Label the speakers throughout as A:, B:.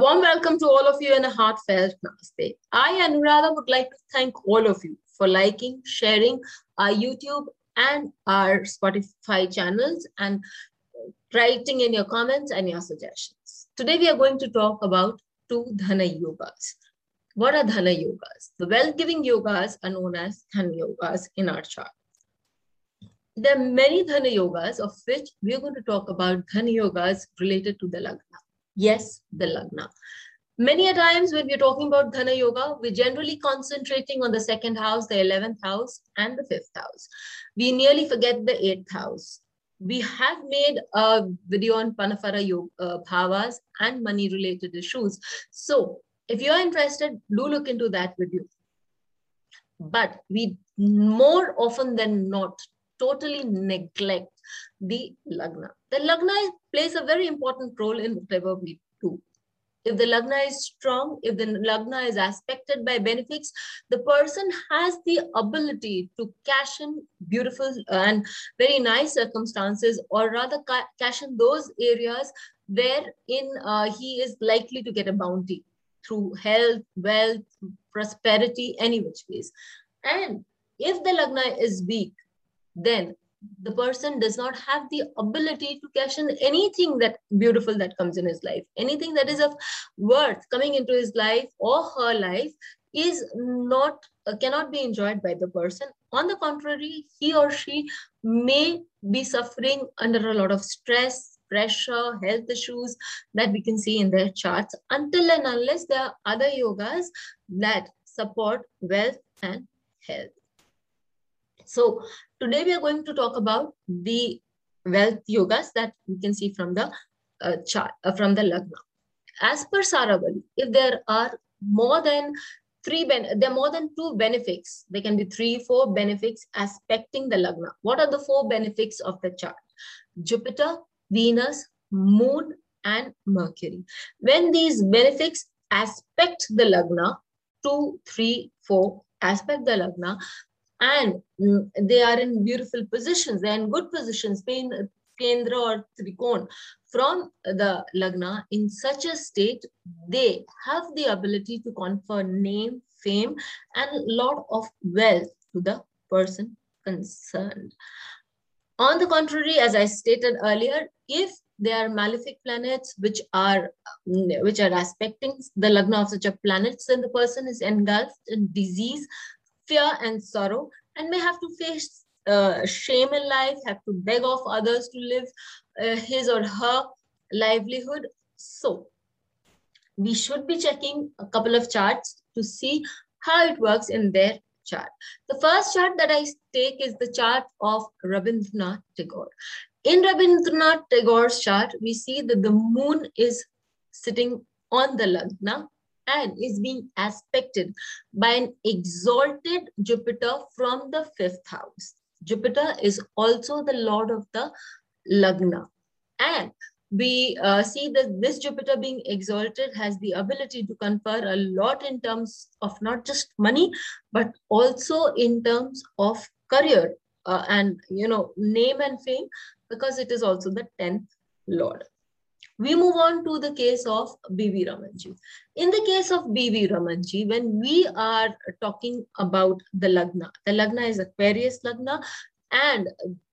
A: warm welcome to all of you and a heartfelt namaste. I, Anuradha, would like to thank all of you for liking, sharing our YouTube and our Spotify channels and writing in your comments and your suggestions. Today, we are going to talk about two Dhana Yogas. What are Dhana Yogas? The wealth giving yogas are known as Dhana Yogas in our chart. There are many Dhana Yogas, of which we are going to talk about Dhana Yogas related to the Lagna. Yes, the Lagna. Many a times when we're talking about Dhana Yoga, we're generally concentrating on the second house, the 11th house, and the fifth house. We nearly forget the eighth house. We have made a video on Panaphara yoga, uh, bhavas and money related issues. So if you're interested, do look into that video. But we more often than not totally neglect the lagna. The lagna plays a very important role in whatever we do. If the lagna is strong, if the lagna is aspected by benefics, the person has the ability to cash in beautiful and very nice circumstances, or rather ca cash in those areas wherein uh, he is likely to get a bounty through health, wealth, prosperity, any which ways. And if the lagna is weak, then the person does not have the ability to cash in anything that beautiful that comes in his life. Anything that is of worth coming into his life or her life is not uh, cannot be enjoyed by the person. On the contrary he or she may be suffering under a lot of stress pressure health issues that we can see in their charts. Until and unless there are other yogas that support wealth and health so today we are going to talk about the wealth yogas that you can see from the uh, chart, uh, from the Lagna. As per Saravali, if there are more than three, there are more than two benefics, there can be three, four benefics aspecting the Lagna. What are the four benefics of the chart? Jupiter, Venus, Moon, and Mercury. When these benefics aspect the Lagna, two, three, four, aspect the Lagna, and mm, they are in beautiful positions. They're in good positions, Kendra or Trikon. From the Lagna, in such a state, they have the ability to confer name, fame, and lot of wealth to the person concerned. On the contrary, as I stated earlier, if there are malefic planets which are which are aspecting the lagna of such a planet, then the person is engulfed in disease, fear and sorrow and may have to face uh, shame in life, have to beg off others to live uh, his or her livelihood. So we should be checking a couple of charts to see how it works in their chart. The first chart that I take is the chart of Rabindranath Tagore. In Rabindranath Tagore's chart, we see that the moon is sitting on the Lagna and is being aspected by an exalted Jupiter from the fifth house. Jupiter is also the lord of the Lagna. And we uh, see that this Jupiter being exalted has the ability to confer a lot in terms of not just money, but also in terms of career uh, and, you know, name and fame, because it is also the 10th lord. We move on to the case of B.V. Ramanji. In the case of B.V. Ramanji, when we are talking about the Lagna, the Lagna is Aquarius Lagna and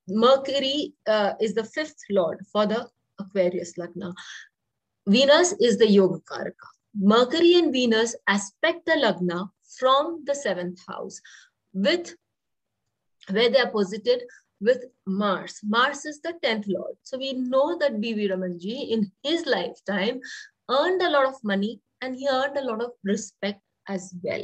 A: Mercury uh, is the fifth lord for the Aquarius Lagna. Venus is the Yoga Karaka. Mercury and Venus aspect the Lagna from the seventh house with where they are posited with Mars. Mars is the 10th lord. So we know that B.V. Ramanji in his lifetime earned a lot of money and he earned a lot of respect as well.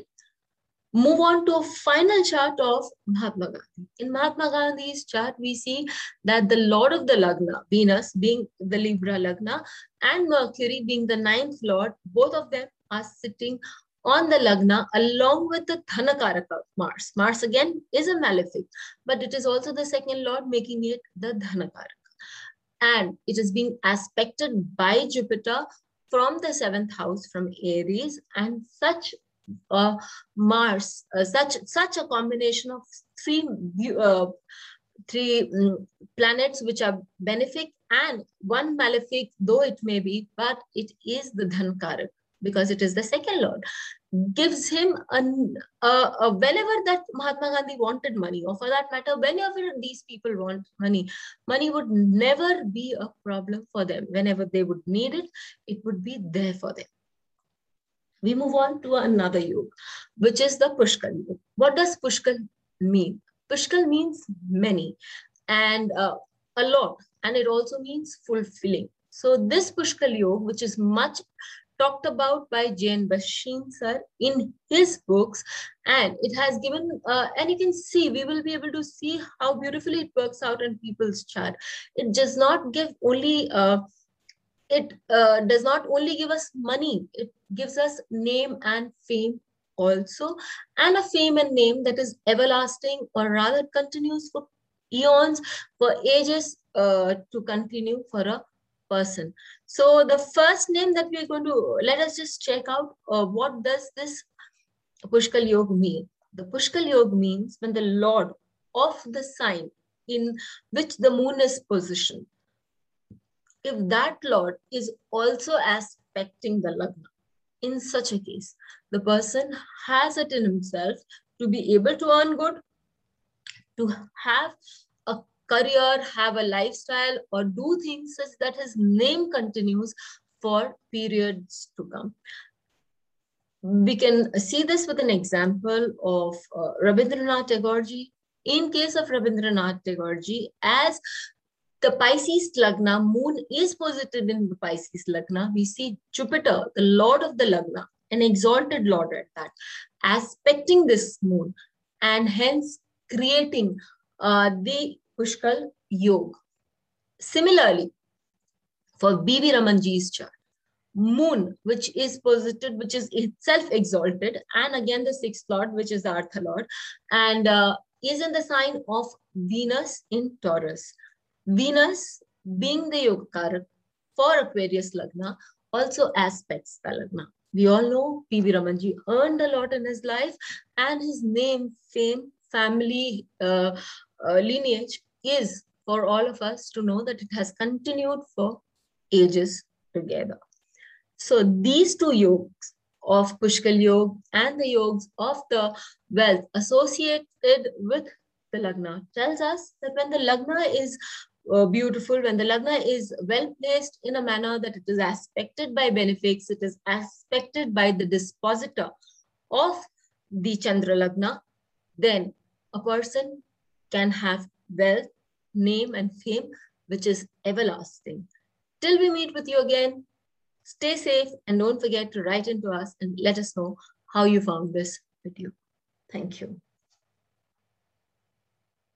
A: Move on to a final chart of Mahatma Gandhi. In Mahatma Gandhi's chart, we see that the lord of the Lagna, Venus being the Libra Lagna and Mercury being the ninth lord, both of them are sitting on the Lagna along with the Dhanakaraka Mars. Mars again is a malefic, but it is also the second lord making it the Dhanakaraka. And it is being aspected by Jupiter from the seventh house from Aries and such uh, Mars, uh, such, such a combination of three, uh, three um, planets which are benefic and one malefic, though it may be, but it is the Dhankarak because it is the second lord gives him an, uh, whenever that Mahatma Gandhi wanted money, or for that matter, whenever these people want money, money would never be a problem for them. Whenever they would need it, it would be there for them. We move on to another yoga, which is the Pushkal. What does Pushkal mean? Pushkal means many and uh, a lot, and it also means fulfilling. So this Pushkal yoga, which is much talked about by Jane Basheen sir in his books. And it has given uh, and you can see we will be able to see how beautifully it works out in people's chart. It does not give only uh, it uh, does not only give us money. It gives us name and fame also. And a fame and name that is everlasting or rather continues for eons for ages uh, to continue for a person. So the first name that we're going to, let us just check out uh, what does this Pushkal Yoga mean. The Pushkal Yoga means when the Lord of the sign in which the moon is positioned, if that Lord is also aspecting the Lagna, in such a case, the person has it in himself to be able to earn good, to have career, have a lifestyle, or do things such that his name continues for periods to come. We can see this with an example of uh, Rabindranath Tagore In case of Rabindranath Tagore as the Pisces Lagna, moon is posited in the Pisces Lagna. We see Jupiter, the lord of the Lagna, an exalted lord at that, aspecting this moon and hence creating uh, the Pushkal Yoga. Similarly, for B.V. Ramanji's chart, moon, which is posited, which is itself exalted, and again the sixth lord, which is Artha lord, and uh, is in the sign of Venus in Taurus. Venus, being the Yogakarak for Aquarius Lagna, also aspects the Lagna. We all know B.V. Ramanji earned a lot in his life, and his name, fame, family, uh, uh, lineage is for all of us to know that it has continued for ages together. So these two yogas of Pushkal Yoga and the yogas of the wealth associated with the Lagna tells us that when the Lagna is uh, beautiful, when the Lagna is well placed in a manner that it is aspected by benefics, it is aspected by the dispositor of the Chandra Lagna, then a person can have wealth, name, and fame, which is everlasting. Till we meet with you again, stay safe and don't forget to write into us and let us know how you found this video. Thank you.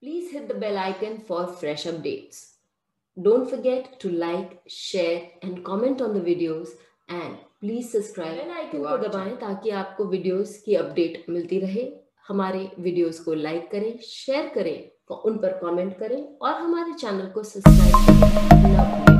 B: Please hit the bell icon for fresh updates. Don't forget to like, share and comment on the videos and please subscribe bell icon को दबाएं ताकि आपको videos की update मिलती रहे हमारे videos को like करें शेयर करें उन पर कमेंट करें, और हमारे चैनल को सब्सक्राइब करें